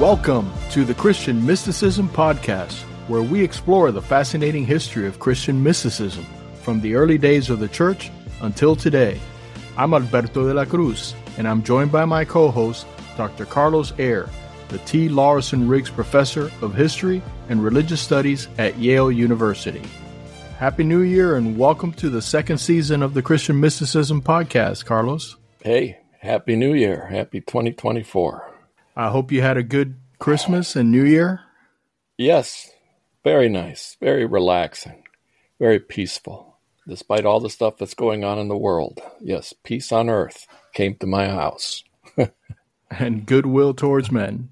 Welcome to the Christian Mysticism Podcast, where we explore the fascinating history of Christian mysticism from the early days of the church until today. I'm Alberto de la Cruz, and I'm joined by my co host, Dr. Carlos Eire, the T. Lawson Riggs Professor of History and Religious Studies at Yale University. Happy New Year and welcome to the second season of the Christian Mysticism Podcast, Carlos. Hey, Happy New Year. Happy 2024. I hope you had a good Christmas and New Year. Yes, very nice, very relaxing, very peaceful, despite all the stuff that's going on in the world. Yes, peace on earth came to my house. and goodwill towards men.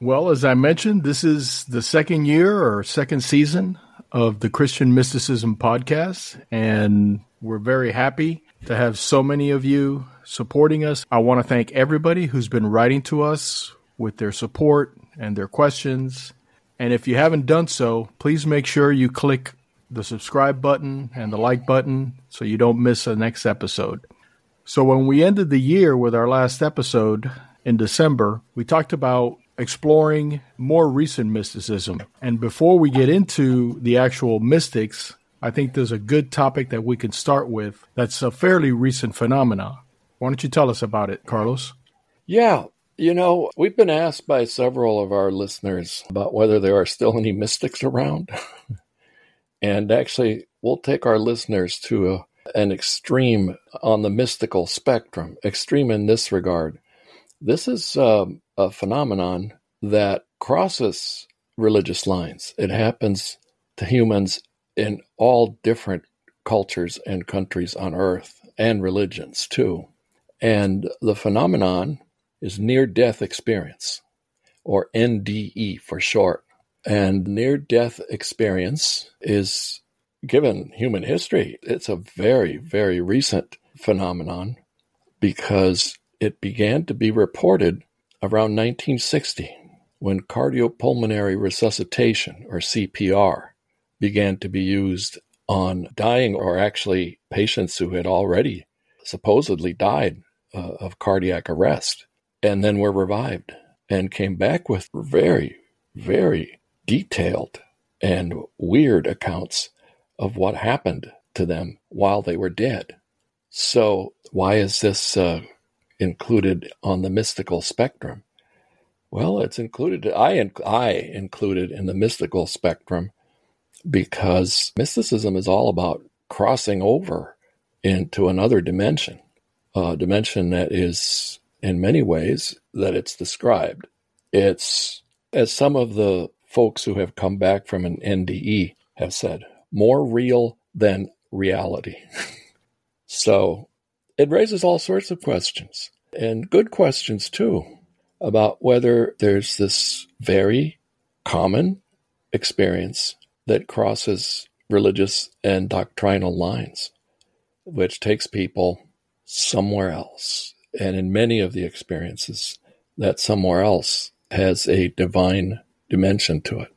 Well, as I mentioned, this is the second year or second season of the Christian Mysticism podcast, and we're very happy to have so many of you supporting us. I want to thank everybody who's been writing to us with their support and their questions. And if you haven't done so, please make sure you click the subscribe button and the like button so you don't miss the next episode. So, when we ended the year with our last episode in December, we talked about exploring more recent mysticism. And before we get into the actual mystics, I think there's a good topic that we can start with that's a fairly recent phenomenon. Why don't you tell us about it, Carlos? Yeah, you know, we've been asked by several of our listeners about whether there are still any mystics around. and actually, we'll take our listeners to a, an extreme on the mystical spectrum, extreme in this regard. This is um, a phenomenon that crosses religious lines. It happens to humans in all different cultures and countries on earth and religions too. And the phenomenon is near death experience, or NDE for short. And near death experience is, given human history, it's a very, very recent phenomenon because it began to be reported around 1960 when cardiopulmonary resuscitation, or CPR, began to be used on dying or actually patients who had already supposedly died uh, of cardiac arrest and then were revived and came back with very, very detailed and weird accounts of what happened to them while they were dead. So, why is this uh, included on the mystical spectrum? Well, it's included. I I included in the mystical spectrum because mysticism is all about crossing over into another dimension, a dimension that is in many ways that it's described. It's, as some of the folks who have come back from an NDE have said, more real than reality. so it raises all sorts of questions, and good questions too, about whether there's this very common experience that crosses religious and doctrinal lines, which takes people somewhere else and in many of the experiences, that somewhere else has a divine dimension to it.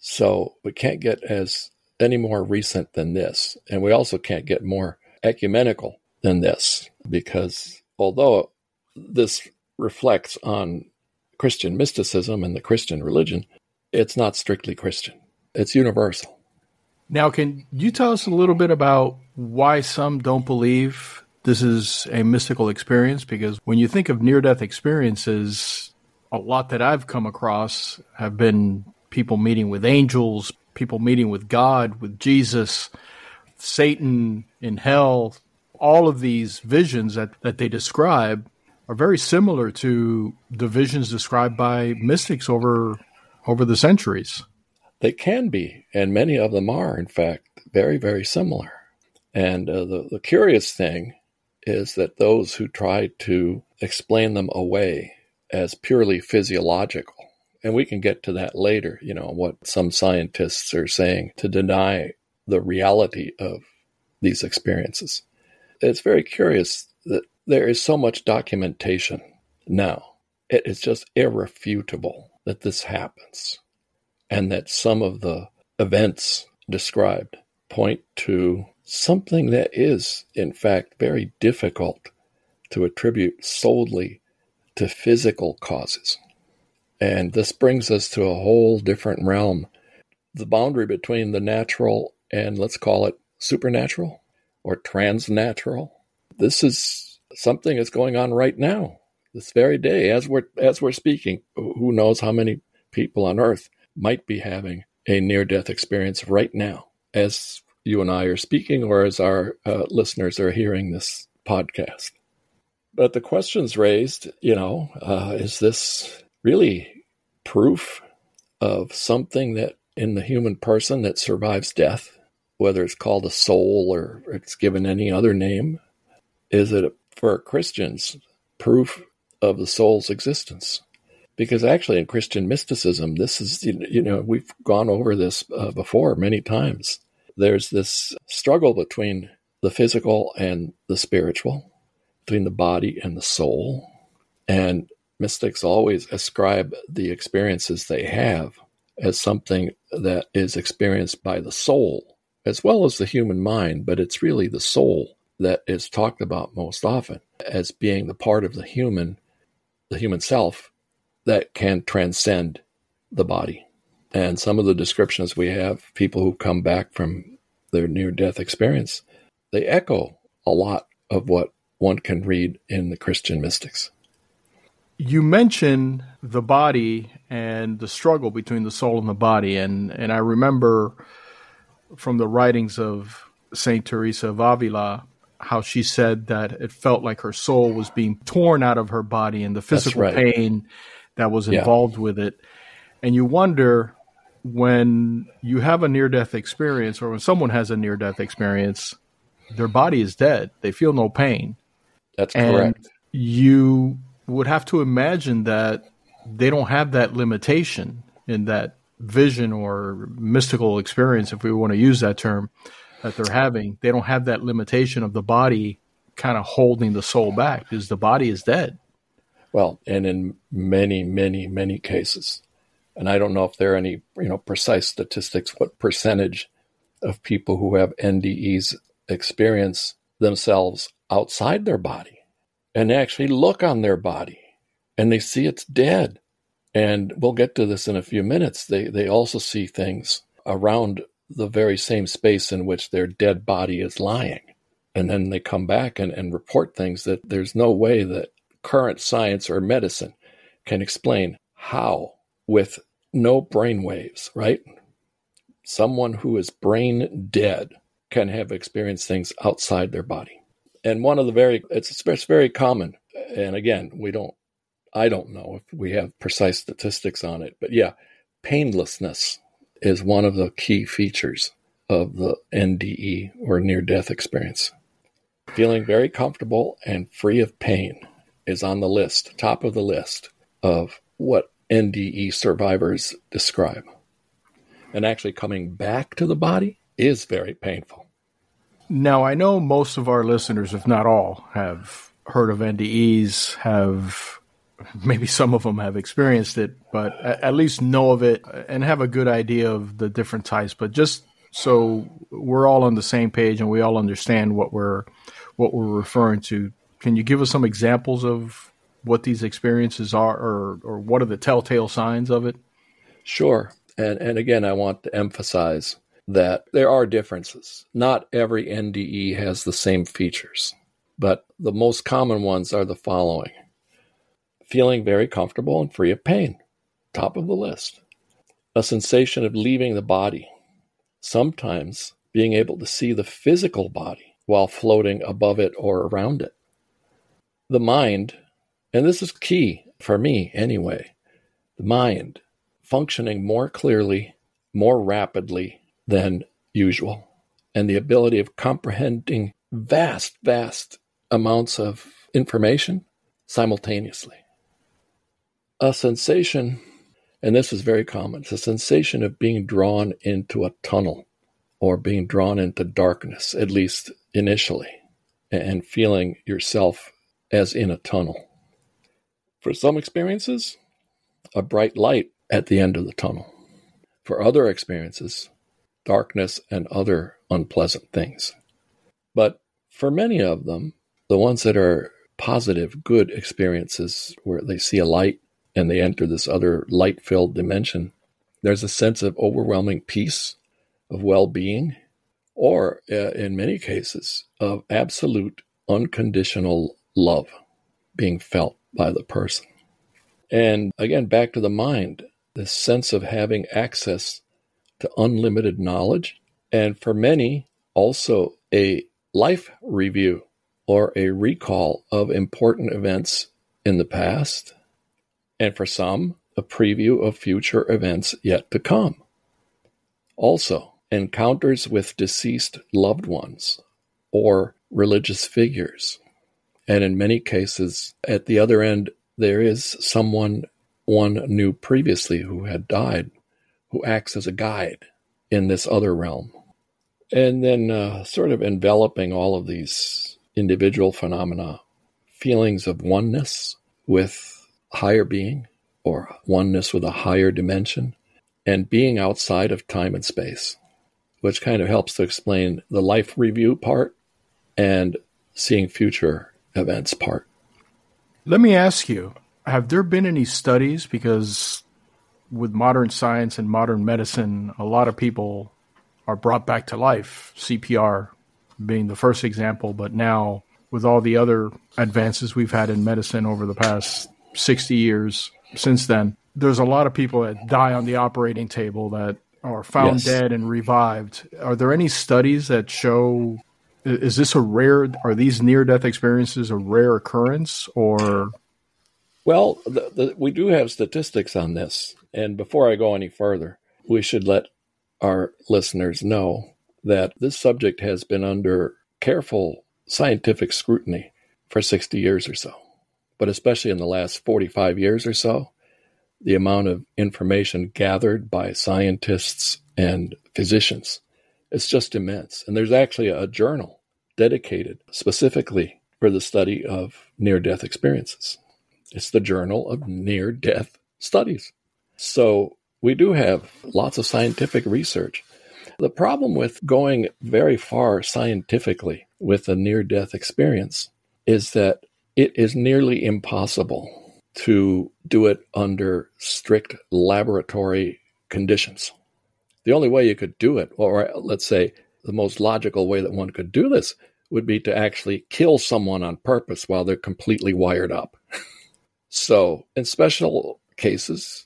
So we can't get as any more recent than this. And we also can't get more ecumenical than this because although this reflects on Christian mysticism and the Christian religion, it's not strictly Christian. It's universal. Now, can you tell us a little bit about why some don't believe this is a mystical experience because when you think of near death experiences, a lot that I've come across have been people meeting with angels, people meeting with God, with Jesus, Satan in hell. All of these visions that, that they describe are very similar to the visions described by mystics over over the centuries. They can be, and many of them are, in fact, very, very similar. And uh, the, the curious thing is that those who try to explain them away as purely physiological, and we can get to that later, you know, what some scientists are saying to deny the reality of these experiences. It's very curious that there is so much documentation now. It is just irrefutable that this happens and that some of the events described point to something that is, in fact, very difficult to attribute solely to physical causes. And this brings us to a whole different realm. The boundary between the natural and let's call it supernatural or transnatural. This is something that's going on right now, this very day, as we're as we're speaking. Who knows how many people on earth might be having a near death experience right now as you and I are speaking or as our uh, listeners are hearing this podcast. But the questions raised, you know, uh, is this really proof of something that in the human person that survives death, whether it's called a soul or it's given any other name? Is it for Christians proof of the soul's existence? because actually in Christian mysticism, this is, you know, we've gone over this uh, before many times. There's this struggle between the physical and the spiritual, between the body and the soul. And mystics always ascribe the experiences they have as something that is experienced by the soul as well as the human mind, but it's really the soul that is talked about most often as being the part of the human, the human self that can transcend the body. And some of the descriptions we have, people who come back from their near death experience, they echo a lot of what one can read in the Christian mystics. You mention the body and the struggle between the soul and the body, and, and I remember from the writings of Saint Teresa of Avila how she said that it felt like her soul was being torn out of her body and the physical right. pain that was involved yeah. with it. And you wonder when you have a near death experience or when someone has a near death experience, their body is dead. They feel no pain. That's and correct. You would have to imagine that they don't have that limitation in that vision or mystical experience, if we want to use that term, that they're having. They don't have that limitation of the body kind of holding the soul back because the body is dead. Well, and in many, many, many cases, and I don't know if there are any, you know, precise statistics, what percentage of people who have NDEs experience themselves outside their body and actually look on their body and they see it's dead. And we'll get to this in a few minutes. They they also see things around the very same space in which their dead body is lying. And then they come back and, and report things that there's no way that current science or medicine can explain how, with no brain waves, right? Someone who is brain dead can have experienced things outside their body. And one of the very, it's, it's very common. And again, we don't, I don't know if we have precise statistics on it, but yeah, painlessness is one of the key features of the NDE or near death experience. Feeling very comfortable and free of pain is on the list, top of the list of what NDE survivors describe. And actually coming back to the body is very painful. Now, I know most of our listeners, if not all, have heard of NDEs, have maybe some of them have experienced it, but at least know of it and have a good idea of the different types. But just so we're all on the same page and we all understand what we're what we're referring to, can you give us some examples of what these experiences are, or or what are the telltale signs of it? Sure, and and again, I want to emphasize that there are differences. Not every NDE has the same features, but the most common ones are the following: feeling very comfortable and free of pain, top of the list. A sensation of leaving the body, sometimes being able to see the physical body while floating above it or around it the mind, and this is key for me anyway, the mind functioning more clearly, more rapidly than usual, and the ability of comprehending vast, vast amounts of information simultaneously. A sensation, and this is very common, it's a sensation of being drawn into a tunnel or being drawn into darkness, at least initially, and feeling yourself as in a tunnel. For some experiences, a bright light at the end of the tunnel. For other experiences, darkness and other unpleasant things. But for many of them, the ones that are positive, good experiences where they see a light and they enter this other light filled dimension, there's a sense of overwhelming peace, of well being, or uh, in many cases, of absolute unconditional love being felt by the person. And again, back to the mind, this sense of having access to unlimited knowledge, and for many, also a life review or a recall of important events in the past, and for some, a preview of future events yet to come. Also, encounters with deceased loved ones or religious figures. And in many cases, at the other end, there is someone one knew previously who had died who acts as a guide in this other realm. And then, uh, sort of enveloping all of these individual phenomena, feelings of oneness with higher being or oneness with a higher dimension, and being outside of time and space, which kind of helps to explain the life review part and seeing future events part. Let me ask you have there been any studies? Because with modern science and modern medicine, a lot of people are brought back to life, CPR being the first example, but now with all the other advances we've had in medicine over the past 60 years since then, there's a lot of people that die on the operating table that are found yes. dead and revived. Are there any studies that show is this a rare are these near death experiences a rare occurrence or? Well the, the, we do have statistics on this and before i go any further we should let our listeners know that this subject has been under careful scientific scrutiny for 60 years or so but especially in the last 45 years or so the amount of information gathered by scientists and physicians it's just immense. And there's actually a journal dedicated specifically for the study of near death experiences. It's the Journal of Near Death Studies. So we do have lots of scientific research. The problem with going very far scientifically with a near death experience is that it is nearly impossible to do it under strict laboratory conditions. The only way you could do it, or let's say the most logical way that one could do this, would be to actually kill someone on purpose while they're completely wired up. so, in special cases,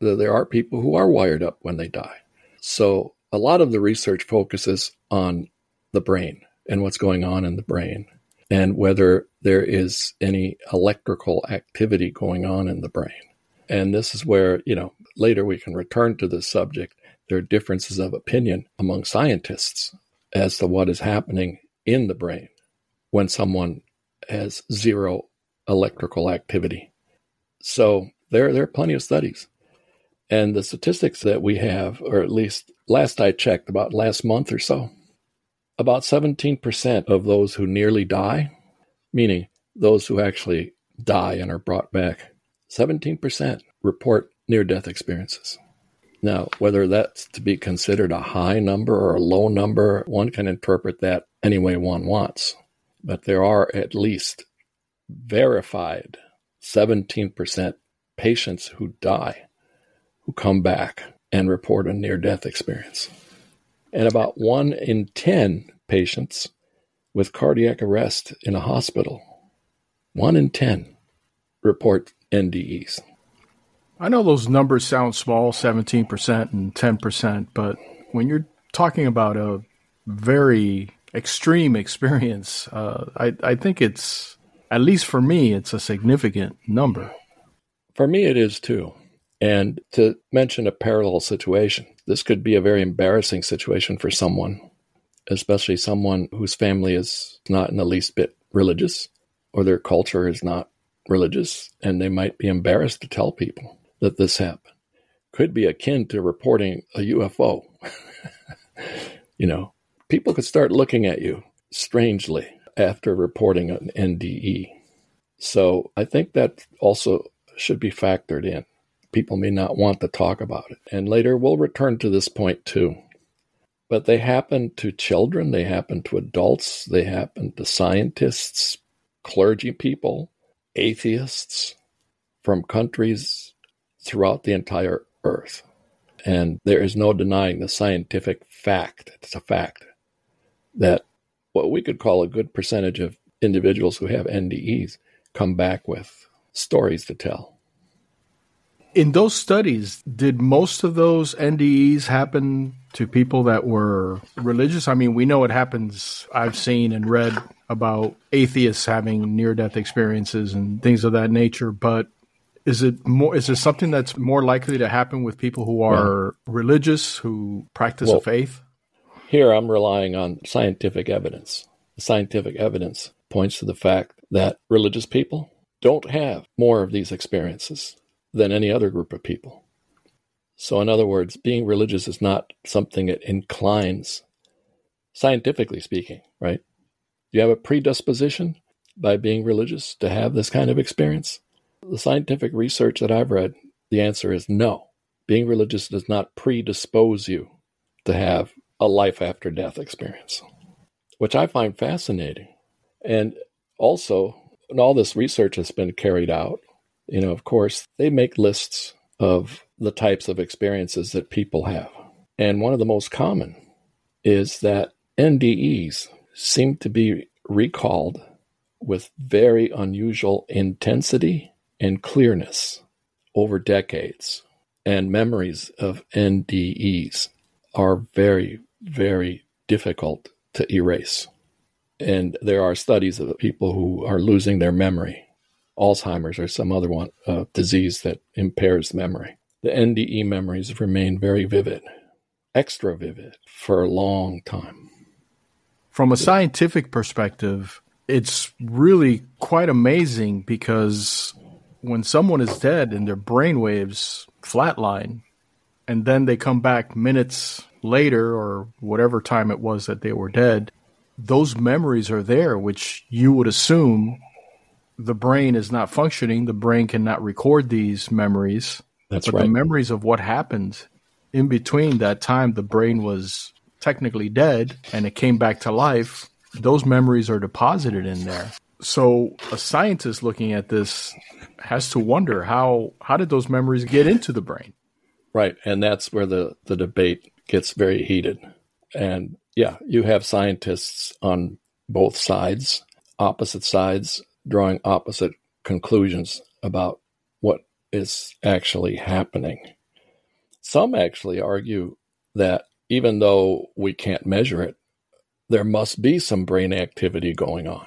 there are people who are wired up when they die. So, a lot of the research focuses on the brain and what's going on in the brain and whether there is any electrical activity going on in the brain. And this is where, you know, later we can return to this subject there are differences of opinion among scientists as to what is happening in the brain when someone has zero electrical activity. So there, there are plenty of studies. And the statistics that we have, or at least last I checked, about last month or so, about 17% of those who nearly die, meaning those who actually die and are brought back, 17% report near death experiences. Now, whether that's to be considered a high number or a low number, one can interpret that any way one wants. But there are at least verified 17% patients who die who come back and report a near death experience. And about one in 10 patients with cardiac arrest in a hospital, one in 10 report NDEs. I know those numbers sound small, 17% and 10%, but when you're talking about a very extreme experience, uh, I, I think it's, at least for me, it's a significant number. For me, it is too. And to mention a parallel situation, this could be a very embarrassing situation for someone, especially someone whose family is not in the least bit religious or their culture is not religious, and they might be embarrassed to tell people that this happened. Could be akin to reporting a UFO. you know, people could start looking at you strangely after reporting an NDE. So I think that also should be factored in. People may not want to talk about it. And later we'll return to this point too. But they happen to children, they happen to adults, they happen to scientists, clergy people, atheists, from countries throughout the entire earth. And there is no denying the scientific fact, it's a fact, that what we could call a good percentage of individuals who have NDEs come back with stories to tell. In those studies, did most of those NDEs happen to people that were religious? I mean, we know it happens. I've seen and read about atheists having near death experiences and things of that nature, but is it more is it something that's more likely to happen with people who are well, religious who practice well, a faith? Here I'm relying on scientific evidence. The scientific evidence points to the fact that religious people don't have more of these experiences than any other group of people. So, in other words, being religious is not something that inclines, scientifically speaking, right? Do you have a predisposition by being religious to have this kind of experience? The scientific research that I've read, the answer is no. Being religious does not predispose you to have a life after death experience, which I find fascinating. And also, when all this research has been carried out, you know, of course, they make lists of the types of experiences that people have. And one of the most common is that NDEs seem to be recalled with very unusual intensity and clearness over decades. And memories of NDEs are very, very difficult to erase. And there are studies of people who are losing their memory, Alzheimer's or some other one, uh, disease that impairs memory. The NDE memories remain very vivid, extra vivid for a long time. From a scientific perspective, it's really quite amazing because when someone is dead and their brain waves flatline, and then they come back minutes later or whatever time it was that they were dead, those memories are there, which you would assume the brain is not functioning. The brain cannot record these memories. That's but right. The memories of what happened in between that time the brain was technically dead and it came back to life, those memories are deposited in there. So a scientist looking at this has to wonder how how did those memories get into the brain? Right, and that's where the the debate gets very heated. And yeah, you have scientists on both sides, opposite sides, drawing opposite conclusions about what is actually happening. Some actually argue that even though we can't measure it, there must be some brain activity going on,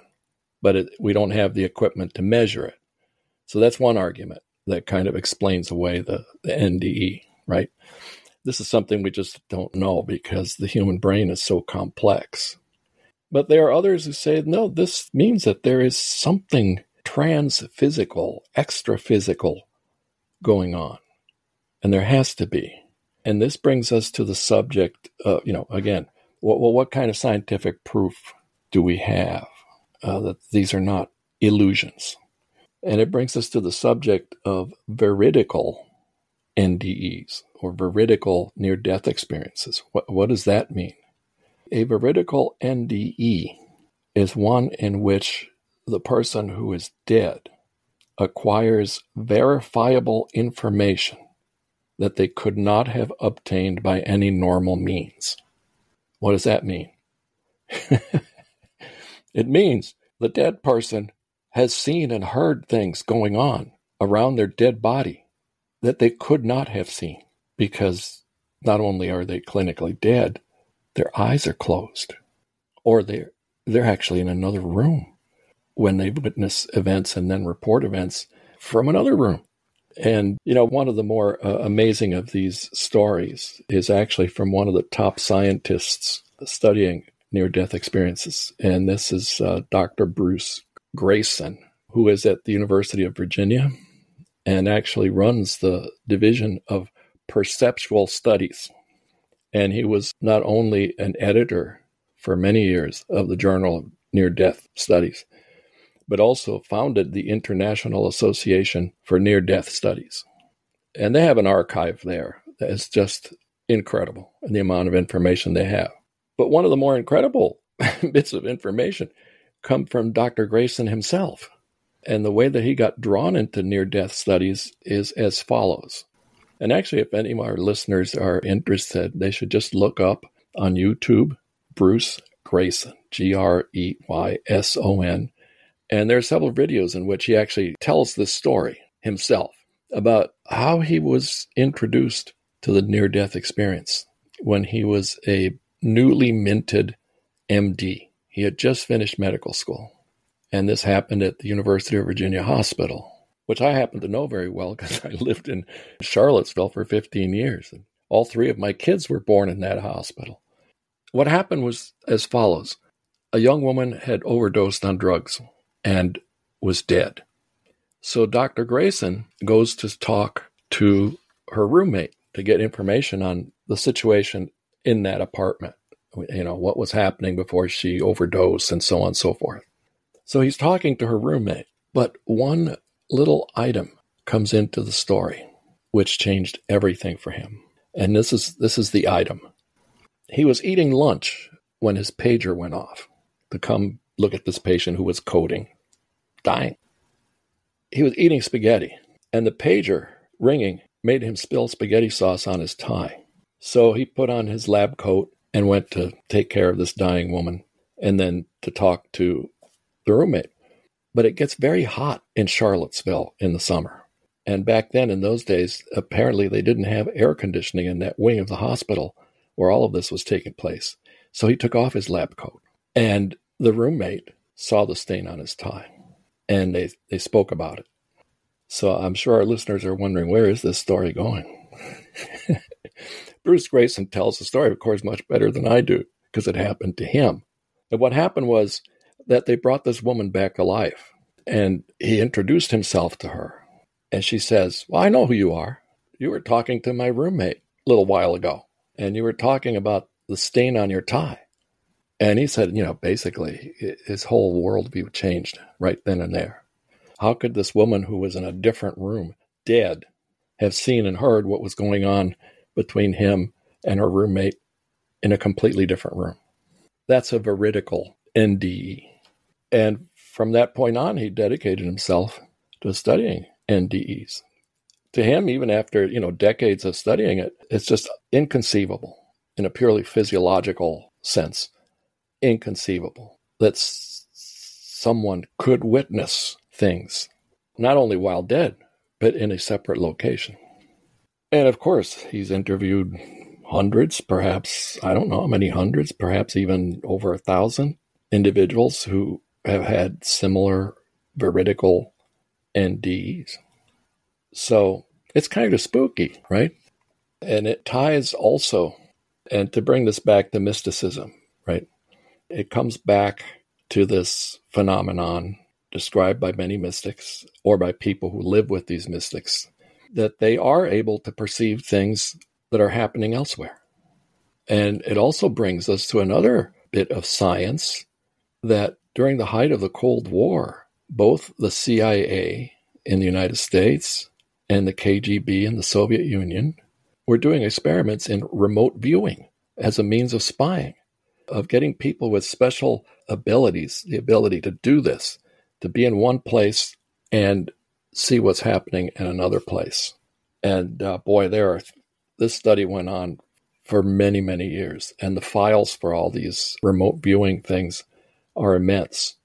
but it, we don't have the equipment to measure it. So that's one argument that kind of explains away the, the NDE, right? This is something we just don't know because the human brain is so complex. But there are others who say, no, this means that there is something transphysical, extra physical going on. And there has to be. And this brings us to the subject, uh, you know, again, well, what kind of scientific proof do we have uh, that these are not illusions? And it brings us to the subject of veridical NDEs or veridical near death experiences. What, what does that mean? A veridical NDE is one in which the person who is dead acquires verifiable information that they could not have obtained by any normal means. What does that mean? it means the dead person has seen and heard things going on around their dead body that they could not have seen because not only are they clinically dead, their eyes are closed or they're, they're actually in another room when they witness events and then report events from another room. And, you know, one of the more uh, amazing of these stories is actually from one of the top scientists studying near death experiences. And this is uh, Dr. Bruce Greyson, who is at the University of Virginia and actually runs the Division of Perceptual Studies. And he was not only an editor for many years of the Journal of Near Death Studies, but also founded the International Association for Near Death Studies. And they have an archive there that is just incredible in the amount of information they have. But one of the more incredible bits of information come from Dr. Greyson himself. And the way that he got drawn into near death studies is as follows. And actually, if any of our listeners are interested, they should just look up on YouTube Bruce Greyson, G R E Y S O N. And there are several videos in which he actually tells this story himself about how he was introduced to the near death experience when he was a newly minted MD. He had just finished medical school. And this happened at the University of Virginia Hospital, which I happen to know very well because I lived in Charlottesville for 15 years. And all three of my kids were born in that hospital. What happened was as follows a young woman had overdosed on drugs and was dead. So Dr. Greyson goes to talk to her roommate to get information on the situation in that apartment. You know, what was happening before she overdosed and so on and so forth. So he's talking to her roommate, but one little item comes into the story which changed everything for him. And this is this is the item. He was eating lunch when his pager went off to come look at this patient who was coding, dying. He was eating spaghetti, and the pager ringing made him spill spaghetti sauce on his tie. So he put on his lab coat and went to take care of this dying woman and then to talk to the roommate. But it gets very hot in Charlottesville in the summer. And back then, in those days, apparently they didn't have air conditioning in that wing of the hospital where all of this was taking place. So he took off his lab coat. And the roommate saw the stain on his tie and they, they spoke about it. So I'm sure our listeners are wondering where is this story going? Bruce Greyson tells the story, of course, much better than I do because it happened to him. And what happened was that they brought this woman back alive and he introduced himself to her. And she says, Well, I know who you are. You were talking to my roommate a little while ago, and you were talking about the stain on your tie. And he said, you know, basically his whole worldview changed right then and there. How could this woman who was in a different room, dead, have seen and heard what was going on between him and her roommate in a completely different room? That's a veridical NDE. And from that point on, he dedicated himself to studying NDEs. To him, even after, you know, decades of studying it, it's just inconceivable in a purely physiological sense. Inconceivable that someone could witness things, not only while dead, but in a separate location. And of course, he's interviewed hundreds, perhaps, I don't know how many hundreds, perhaps even over a thousand individuals who have had similar veridical NDEs. So it's kind of spooky, right? And it ties also, and to bring this back to mysticism, right? It comes back to this phenomenon described by many mystics or by people who live with these mystics that they are able to perceive things that are happening elsewhere. And it also brings us to another bit of science that during the height of the Cold War, both the CIA in the United States and the KGB in the Soviet Union were doing experiments in remote viewing as a means of spying, of getting people with special abilities, the ability to do this, to be in one place and see what's happening in another place. And uh, boy, there are, this study went on for many, many years, and the files for all these remote viewing things are immense.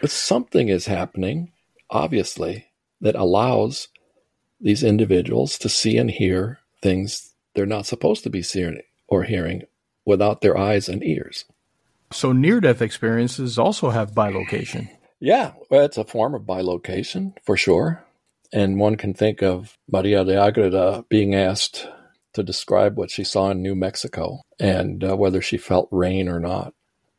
But something is happening, obviously, that allows these individuals to see and hear things they're not supposed to be seeing or hearing without their eyes and ears. So near death experiences also have bilocation. Yeah, well, it's a form of bilocation for sure. And one can think of Maria de Agreda being asked to describe what she saw in New Mexico and uh, whether she felt rain or not.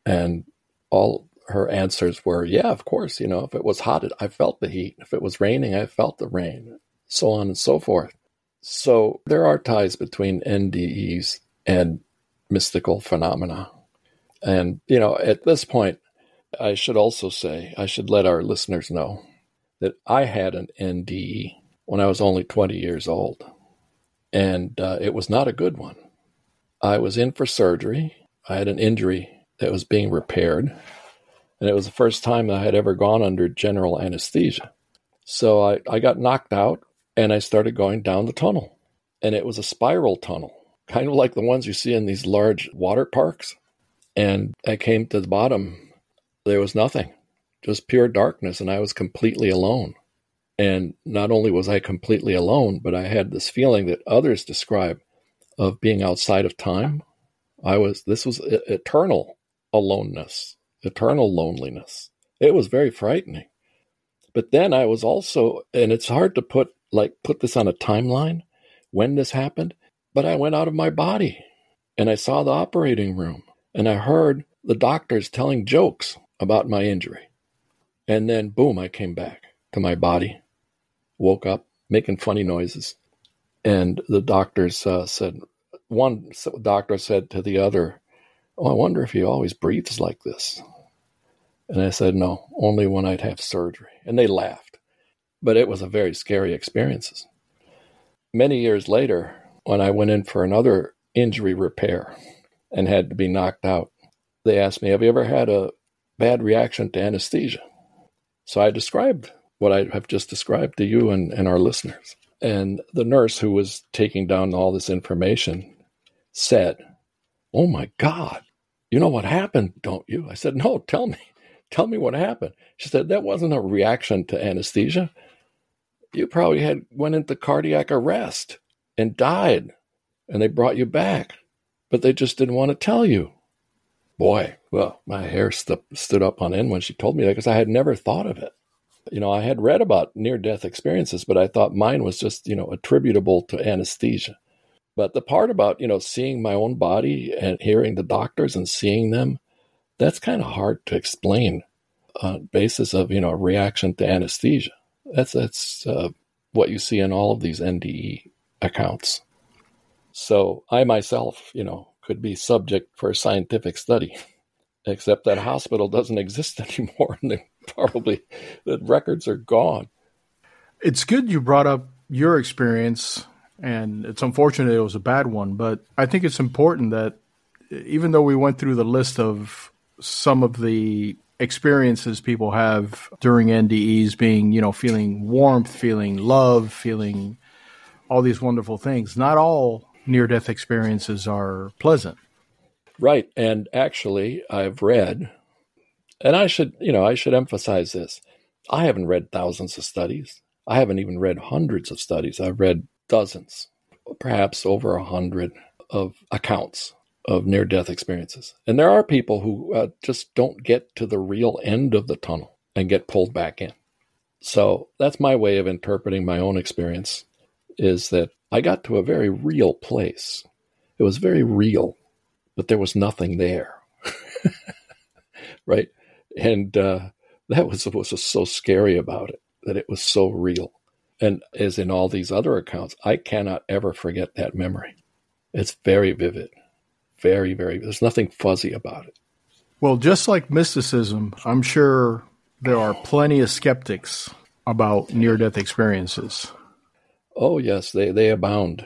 And all her answers were, yeah, of course. You know, if it was hot, I felt the heat. If it was raining, I felt the rain, so on and so forth. So there are ties between NDEs and mystical phenomena. And, you know, at this point, I should also say, I should let our listeners know that I had an NDE when I was only 20 years old. And uh, it was not a good one. I was in for surgery. I had an injury that was being repaired. And it was the first time I had ever gone under general anesthesia. So I, I got knocked out and I started going down the tunnel. And it was a spiral tunnel, kind of like the ones you see in these large water parks. And I came to the bottom. There was nothing, just pure darkness. And I was completely alone. And not only was I completely alone, but I had this feeling that others describe of being outside of time. I was, this was eternal aloneness, eternal loneliness. It was very frightening. But then I was also, and it's hard to put, like, put this on a timeline when this happened, but I went out of my body and I saw the operating room and I heard the doctors telling jokes about my injury. And then, boom, I came back to my body woke up making funny noises. And the doctors uh, said, one doctor said to the other, Oh, I wonder if he always breathes like this. And I said, No, only when I'd have surgery. And they laughed. But it was a very scary experience. Many years later, when I went in for another injury repair and had to be knocked out, they asked me, Have you ever had a bad reaction to anesthesia? So I described what I have just described to you and, and our listeners. And the nurse who was taking down all this information said, Oh my God, you know what happened, don't you? I said, No, tell me. Tell me what happened. She said, That wasn't a reaction to anesthesia. You probably had went into cardiac arrest and died, and they brought you back, but they just didn't want to tell you. Boy, well, my hair st- stood up on end when she told me that because I had never thought of it you know, I had read about near death experiences, but I thought mine was just, you know, attributable to anesthesia. But the part about, you know, seeing my own body and hearing the doctors and seeing them, that's kind of hard to explain on basis of, you know, reaction to anesthesia. That's, that's uh, what you see in all of these NDE accounts. So I myself, you know, could be subject for a scientific study, except that hospital doesn't exist anymore. And probably the records are gone. It's good you brought up your experience, and it's unfortunate it was a bad one, but I think it's important that even though we went through the list of some of the experiences people have during NDEs being, you know, feeling warmth, feeling love, feeling all these wonderful things, not all near death experiences are pleasant. Right. And actually, I've read and I should, you know, I should emphasize this. I haven't read thousands of studies. I haven't even read hundreds of studies. I've read dozens, perhaps over a hundred of accounts of near death experiences. And there are people who uh, just don't get to the real end of the tunnel and get pulled back in. So that's my way of interpreting my own experience is that I got to a very real place. It was very real, but there was nothing there. right? and uh, that was what was so scary about it that it was so real. And as in all these other accounts, I cannot ever forget that memory. It's very vivid, very, very. There's nothing fuzzy about it. Well, just like mysticism, I'm sure there are plenty of skeptics about near death experiences. Oh, yes, they, they abound.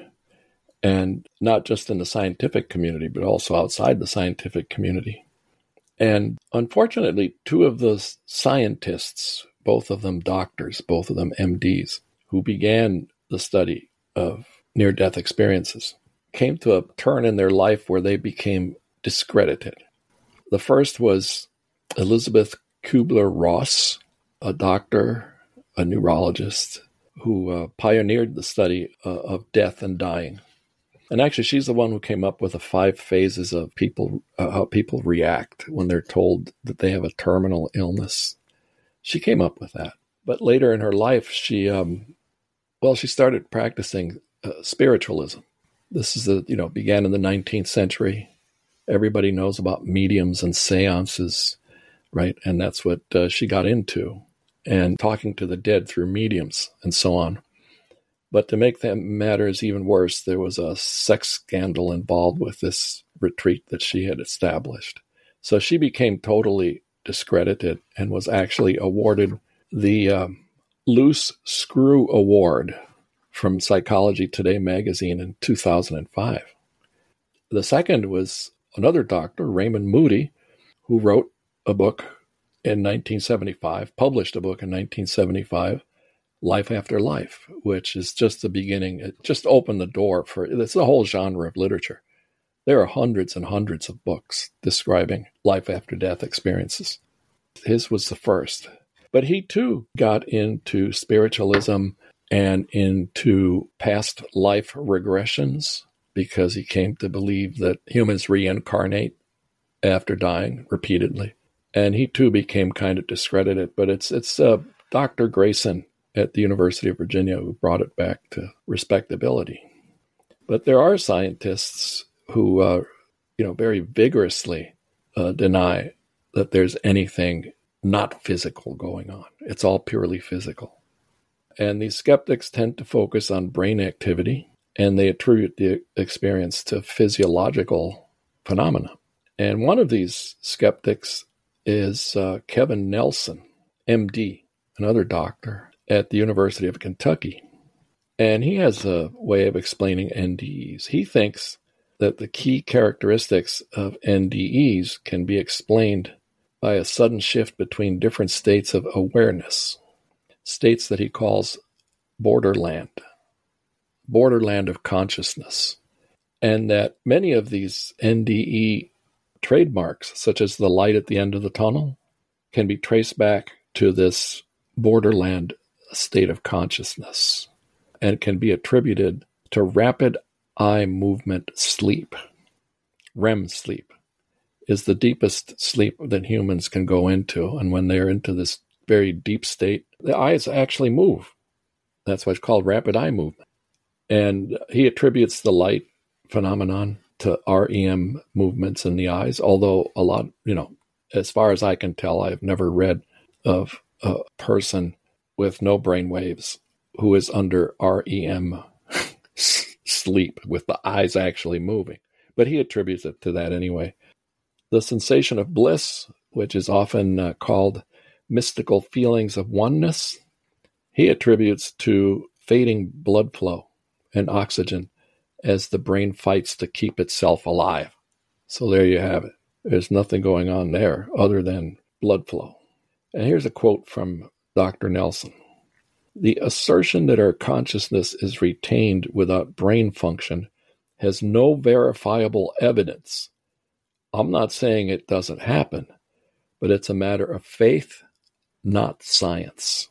And not just in the scientific community, but also outside the scientific community. And unfortunately, two of the scientists, both of them doctors, both of them MDs, who began the study of near death experiences, came to a turn in their life where they became discredited. The first was Elisabeth Kubler Ross, a doctor, a neurologist, who uh, pioneered the study uh, of death and dying and actually, she's the one who came up with the five phases of people, uh, how people react when they're told that they have a terminal illness. She came up with that. But later in her life, she, um, well, she started practicing uh, spiritualism. This is the, you know, began in the 19th century. Everybody knows about mediums and seances, right? And that's what uh, she got into, and talking to the dead through mediums and so on. But to make that matters even worse, there was a sex scandal involved with this retreat that she had established. So she became totally discredited and was actually awarded the um, Loose Screw Award from Psychology Today magazine in 2005. The second was another doctor, Raymond Moody, who wrote a book in 1975, published a book in 1975, Life After Life, which is just the beginning. It just opened the door for it's a whole genre of literature. There are hundreds and hundreds of books describing life after death experiences. His was the first. But he too got into spiritualism and into past life regressions because he came to believe that humans reincarnate after dying repeatedly. And he too became kind of discredited. But it's it's uh, Dr. Greyson at the University of Virginia who brought it back to respectability. But there are scientists who, uh, you know, very vigorously uh, deny that there's anything not physical going on. It's all purely physical. And these skeptics tend to focus on brain activity and they attribute the experience to physiological phenomena. And one of these skeptics is uh, Kevin Nelson, MD, another doctor at the University of Kentucky. And he has a way of explaining NDEs. He thinks that the key characteristics of NDEs can be explained by a sudden shift between different states of awareness, states that he calls borderland, borderland of consciousness, and that many of these NDE trademarks, such as the light at the end of the tunnel, can be traced back to this borderland state of consciousness and can be attributed to rapid eye movement sleep, REM sleep is the deepest sleep that humans can go into. And when they're into this very deep state, the eyes actually move. That's what's called rapid eye movement. And he attributes the light phenomenon to REM movements in the eyes, although a lot, you know, as far as I can tell, I've never read of a person with no brain waves who is under REM sleep with the eyes actually moving. But he attributes it to that anyway. The sensation of bliss, which is often uh, called mystical feelings of oneness, he attributes to fading blood flow and oxygen as the brain fights to keep itself alive. So there you have it. There's nothing going on there other than blood flow. And here's a quote from Dr. Nelson The assertion that our consciousness is retained without brain function has no verifiable evidence I'm not saying it doesn't happen, but it's a matter of faith, not science.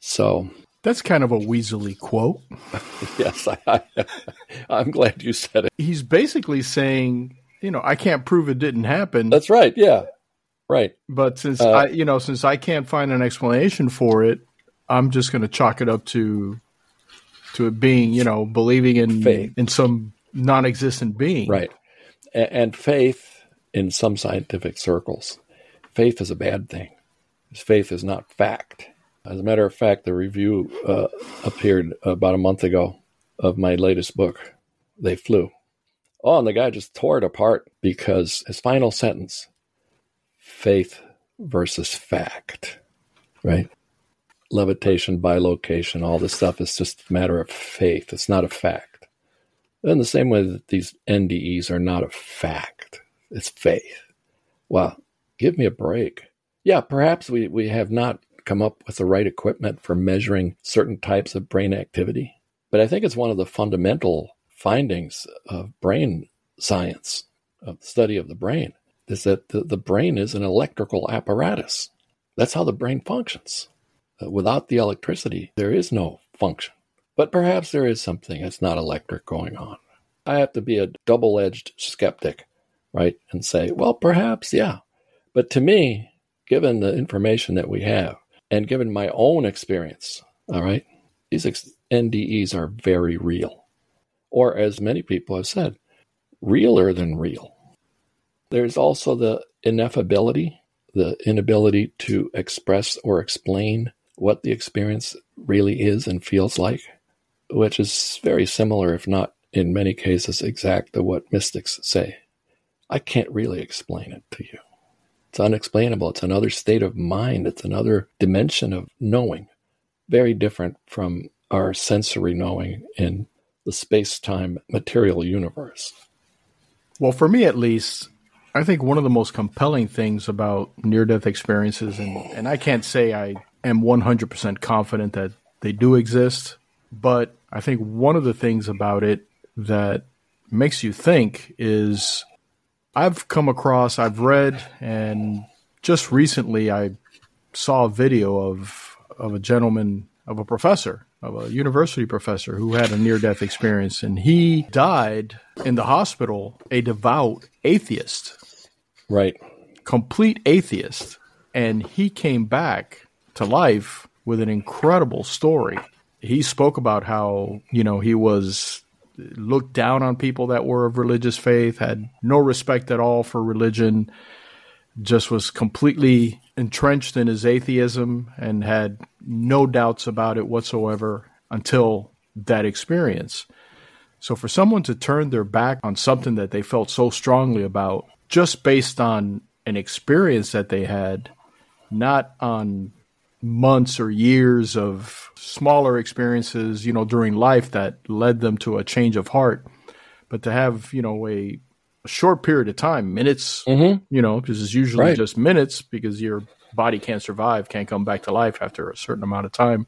So that's kind of a Weasley quote. yes, I, am glad you said it. He's basically saying, you know, I can't prove it didn't happen. That's right. Yeah, right. But since uh, I, you know, since I can't find an explanation for it, I'm just going to chalk it up to to it being, you know, believing in faith. in some non-existent being. Right. and, and faith in some scientific circles. Faith is a bad thing. Faith is not fact. As a matter of fact, the review uh, appeared about a month ago of my latest book, They Flew. Oh, and the guy just tore it apart because his final sentence faith versus fact, right? Levitation, bilocation, all this stuff is just a matter of faith. It's not a fact. In the same way that these NDEs are not a fact. It's faith. Well, give me a break. Yeah, perhaps we, we have not come up with the right equipment for measuring certain types of brain activity. But I think it's one of the fundamental findings of brain science, of the study of the brain, is that the, the brain is an electrical apparatus. That's how the brain functions. Uh, without the electricity, there is no function. But perhaps there is something that's not electric going on. I have to be a double edged skeptic right? And say, well, perhaps, yeah. But to me, given the information that we have and given my own experience, all right, these NDEs are very real. Or as many people have said, realer than real. There's also the ineffability, the inability to express or explain what the experience really is and feels like, which is very similar, if not in many cases exact, to what mystics say. I can't really explain it to you. It's unexplainable. It's another state of mind. It's another dimension of knowing, very different from our sensory knowing in the space time material universe. Well, for me at least, I think one of the most compelling things about near death experiences, and, and I can't say I am 100% confident that they do exist, but I think one of the things about it that makes you think is I've come across, I've read, and just recently I saw a video of of a gentleman, of a professor, of a university professor who had a near death experience, and he died in the hospital a devout atheist. Right. Complete atheist. And he came back to life with an incredible story. He spoke about how, you know, he was looked down on people that were of religious faith, had no respect at all for religion, just was completely entrenched in his atheism and had no doubts about it whatsoever until that experience. So for someone to turn their back on something that they felt so strongly about just based on an experience that they had, not on months or years of smaller experiences, you know, during life that led them to a change of heart, but to have, you know, a, a short period of time, minutes, mm-hmm. you know, because it's usually right. just minutes because your body can't survive, can't come back to life after a certain amount of time,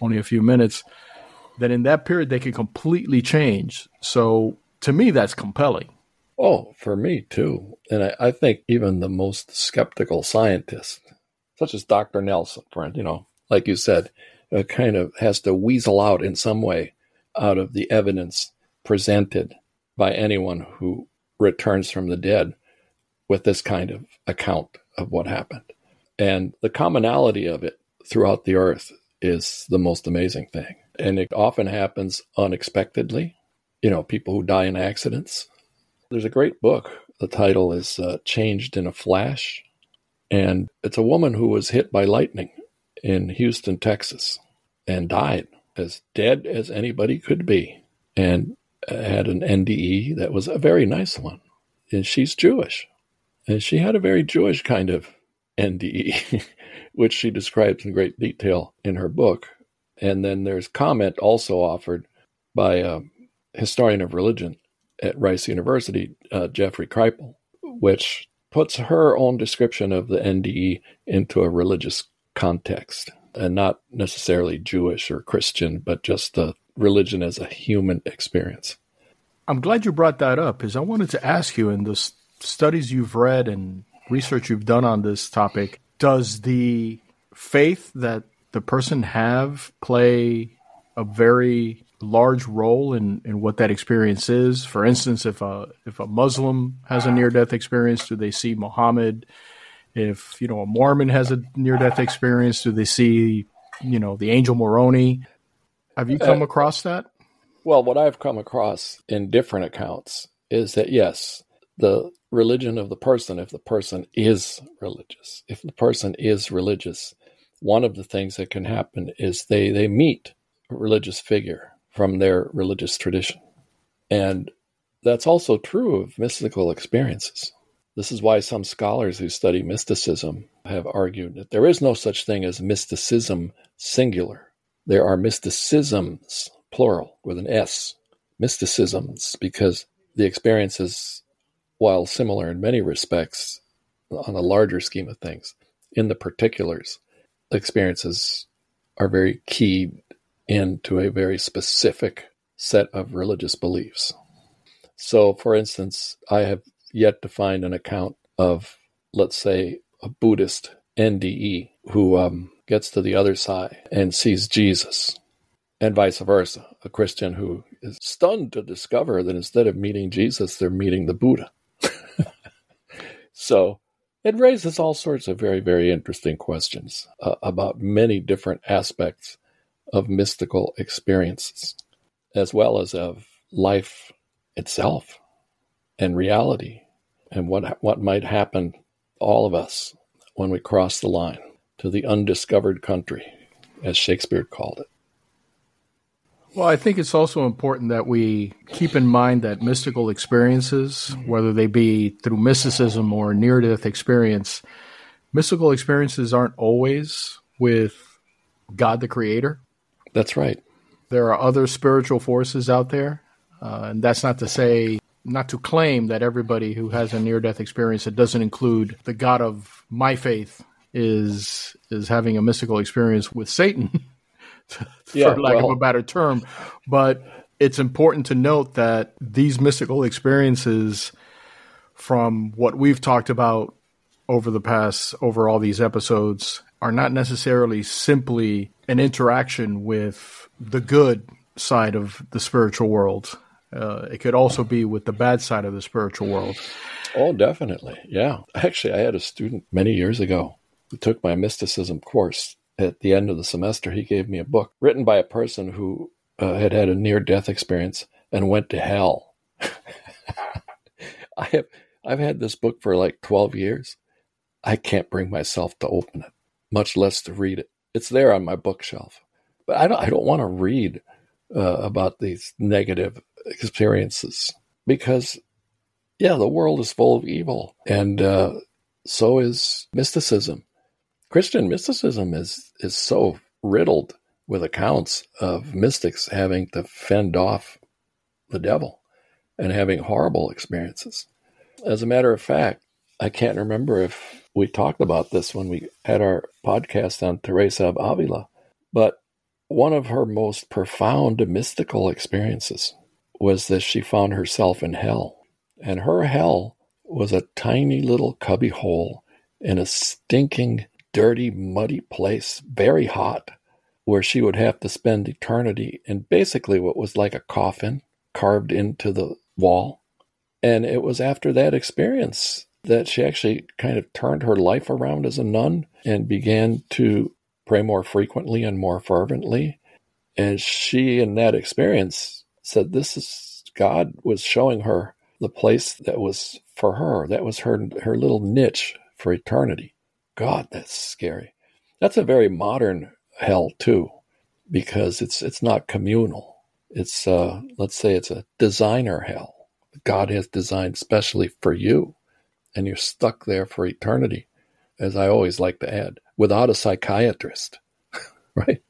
only a few minutes. Then in that period, they can completely change. So to me, that's compelling. Oh, for me too. And I, I think even the most skeptical scientist such as Dr. Nelson, friend, you know, like you said, uh, kind of has to weasel out in some way out of the evidence presented by anyone who returns from the dead with this kind of account of what happened. And the commonality of it throughout the earth is the most amazing thing. And it often happens unexpectedly. You know, people who die in accidents. There's a great book. The title is uh, Changed in a Flash and it's a woman who was hit by lightning in Houston, Texas, and died as dead as anybody could be, and had an NDE that was a very nice one. And she's Jewish. And she had a very Jewish kind of NDE, which she describes in great detail in her book. And then there's comment also offered by a historian of religion at Rice University, uh, Jeffrey Kripal, which puts her own description of the NDE into a religious context and not necessarily Jewish or Christian, but just the religion as a human experience. I'm glad you brought that up because I wanted to ask you in the studies you've read and research you've done on this topic, does the faith that the person have play a very large role in, in what that experience is. For instance, if a if a Muslim has a near death experience, do they see Muhammad? If you know a Mormon has a near death experience, do they see you know the angel Moroni? Have you come uh, across that? Well, what I've come across in different accounts is that yes, the religion of the person, if the person is religious, if the person is religious, one of the things that can happen is they they meet a religious figure from their religious tradition. And that's also true of mystical experiences. This is why some scholars who study mysticism have argued that there is no such thing as mysticism singular. There are mysticisms, plural, with an S, mysticisms, because the experiences, while similar in many respects on a larger scheme of things, in the particulars, experiences are very key into a very specific set of religious beliefs. So, for instance, I have yet to find an account of, let's say, a Buddhist NDE who um, gets to the other side and sees Jesus, and vice versa. A Christian who is stunned to discover that instead of meeting Jesus, they're meeting the Buddha. so, it raises all sorts of very, very interesting questions uh, about many different aspects of mystical experiences, as well as of life itself and reality and what, what might happen all of us when we cross the line to the undiscovered country, as Shakespeare called it. Well, I think it's also important that we keep in mind that mystical experiences, whether they be through mysticism or near death experience, mystical experiences aren't always with God the Creator. That's right. There are other spiritual forces out there. Uh, and that's not to say not to claim that everybody who has a near death experience that doesn't include the God of my faith is is having a mystical experience with Satan, for yeah, lack well, of a better term. But it's important to note that these mystical experiences, from what we've talked about over the past over all these episodes, are not necessarily simply an interaction with the good side of the spiritual world. Uh, it could also be with the bad side of the spiritual world. Oh, definitely. Yeah. Actually, I had a student many years ago who took my mysticism course. At the end of the semester, he gave me a book written by a person who uh, had had a near death experience and went to hell. I have I've had this book for like 12 years. I can't bring myself to open it, much less to read it. It's there on my bookshelf. But I don't I don't want to read uh, about these negative experiences because yeah, the world is full of evil and uh, so is mysticism. Christian mysticism is is so riddled with accounts of mystics having to fend off the devil and having horrible experiences. As a matter of fact, I can't remember if we talked about this when we had our podcast on Teresa of Avila, but one of her most profound mystical experiences was that she found herself in hell. And her hell was a tiny little cubby hole in a stinking, dirty, muddy place, very hot, where she would have to spend eternity in basically what was like a coffin carved into the wall. And it was after that experience that she actually kind of turned her life around as a nun and began to pray more frequently and more fervently. And she, in that experience, said, This is God was showing her the place that was for her. That was her her little niche for eternity. God, that's scary. That's a very modern hell too, because it's it's not communal. It's uh, let's say it's a designer hell. God has designed specially for you, and you're stuck there for eternity. As I always like to add, without a psychiatrist, right?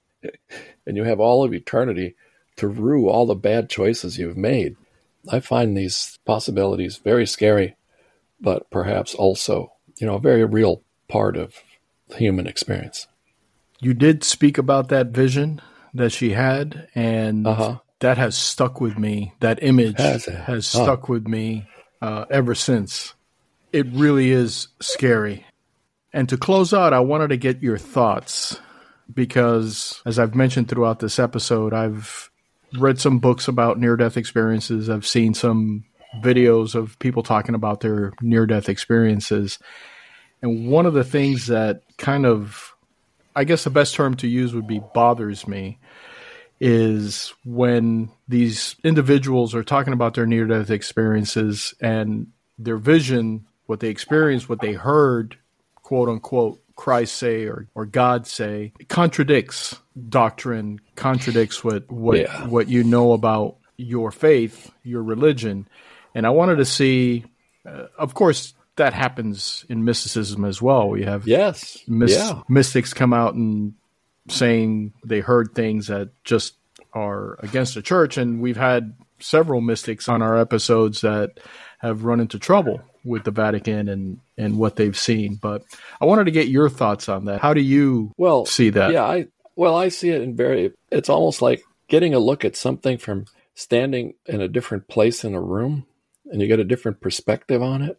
And you have all of eternity to rue all the bad choices you've made. I find these possibilities very scary, but perhaps also, you know, a very real part of the human experience. You did speak about that vision that she had, and uh-huh. that has stuck with me. That image has, has stuck with me uh, ever since. It really is scary. And to close out, I wanted to get your thoughts because, as I've mentioned throughout this episode, I've read some books about near death experiences. I've seen some videos of people talking about their near death experiences. And one of the things that kind of I guess the best term to use would be bothers me is when these individuals are talking about their near death experiences and their vision, what they experienced, what they heard, quote unquote, Christ say or, or God say, contradicts doctrine, contradicts what what, yeah. what you know about your faith, your religion. And I wanted to see, uh, of course, that happens in mysticism as well. We have yes, yeah. mystics come out and saying they heard things that just are against the church, and we've had several mystics on our episodes that have run into trouble with the Vatican and and what they've seen. But I wanted to get your thoughts on that. How do you well see that? Yeah, I well I see it in very. It's almost like getting a look at something from standing in a different place in a room, and you get a different perspective on it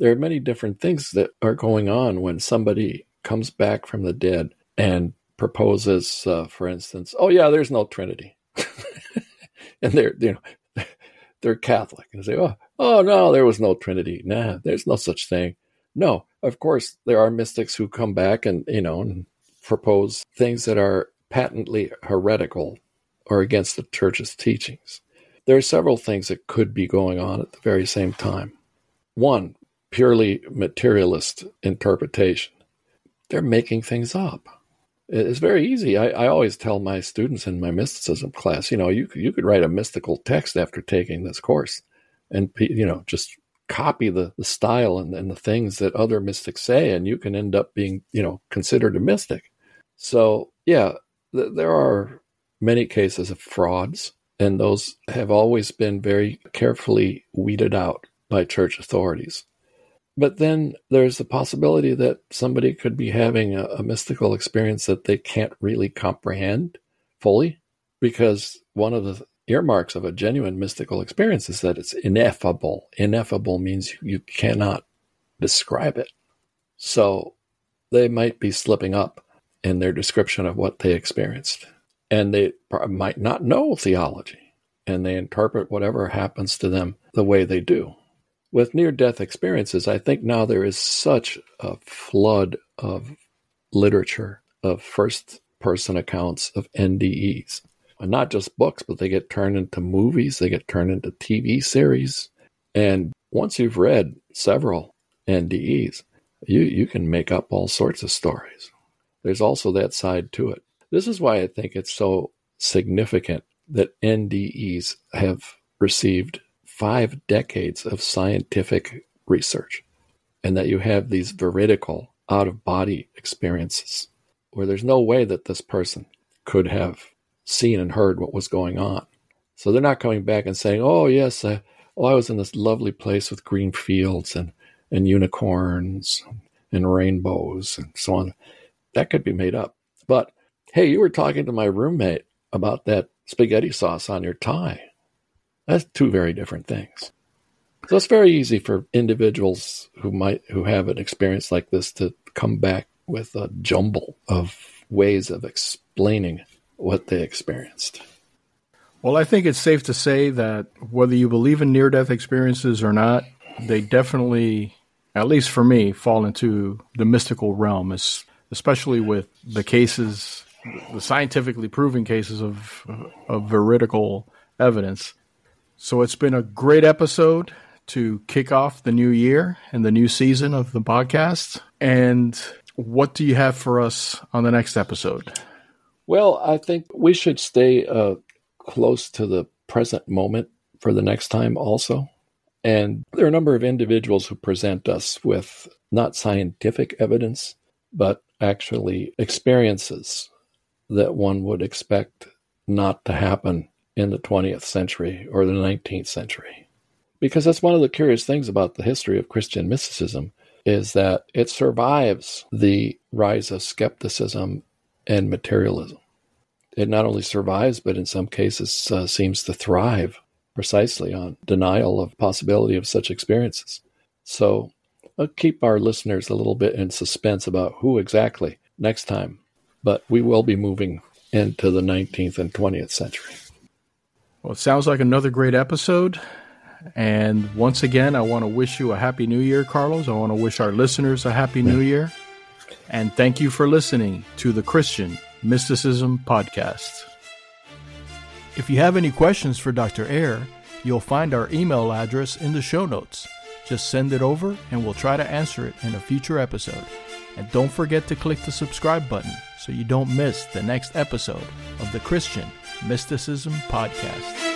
there are many different things that are going on when somebody comes back from the dead and proposes, uh, for instance, oh yeah, there's no Trinity, and they're you know they're Catholic and say, oh oh no, there was no Trinity, nah, there's no such thing. No, of course there are mystics who come back and you know and propose things that are patently heretical or against the church's teachings. There are several things that could be going on at the very same time. One, purely materialist interpretation. They're making things up. It's very easy. I, I, always tell my students in my mysticism class, you know, you you could write a mystical text after taking this course, and you know, just copy the, the style and, and the things that other mystics say, and you can end up being, you know, considered a mystic. So yeah, th- there are many cases of frauds And those have always been very carefully weeded out by church authorities. But then there's the possibility that somebody could be having a, a, mystical experience that they can't really comprehend fully, because one of the earmarks of a genuine mystical experience is that it's ineffable. Ineffable means you cannot describe it. So they might be slipping up in their description of what they experienced. And they might not know theology, and they interpret whatever happens to them the way they do. With near death experiences, I think now there is such a flood of literature, of first person accounts of NDEs. And not just books, but they get turned into movies, they get turned into TV series. And once you've read several NDEs, you, you can make up all sorts of stories. There's also that side to it. This is why I think it's so significant that NDEs have received five decades of scientific research and that you have these veridical out of body experiences where there's no way that this person could have seen and heard what was going on. So they're not coming back and saying, "Oh yes, I, oh I was in this lovely place with green fields and and unicorns and rainbows and so on." That could be made up. But hey, you were talking to my roommate about that spaghetti sauce on your tie. That's two very different things. So it's very easy for individuals who might who have an experience like this to come back with a jumble of ways of explaining what they experienced. Well, I think it's safe to say that whether you believe in near death experiences or not, they definitely, at least for me, fall into the mystical realm, especially with the cases, the scientifically proven cases of, of veridical evidence so it's been a great episode to kick off the new year and the new season of the podcast. And what do you have for us on the next episode? Well, I think we should stay uh, close to the present moment for the next time also. And there are a number of individuals who present us with not scientific evidence, but actually experiences that one would expect not to happen in the 20th century or the 19th century. Because that's one of the curious things about the history of Christian mysticism is that it survives the rise of skepticism and materialism. It not only survives, but in some cases uh, seems to thrive precisely on denial of possibility of such experiences. So I'll keep our listeners a little bit in suspense about who exactly next time, but we will be moving into the 19th and 20th century. Well, it sounds like another great episode. And once again, I want to wish you a happy new year, Carlos. I want to wish our listeners a happy new year. And thank you for listening to the Christian Mysticism Podcast. If you have any questions for Dr. Eire, you'll find our email address in the show notes. Just send it over and we'll try to answer it in a future episode. And don't forget to click the subscribe button so you don't miss the next episode of the Christian Mysticism Podcast.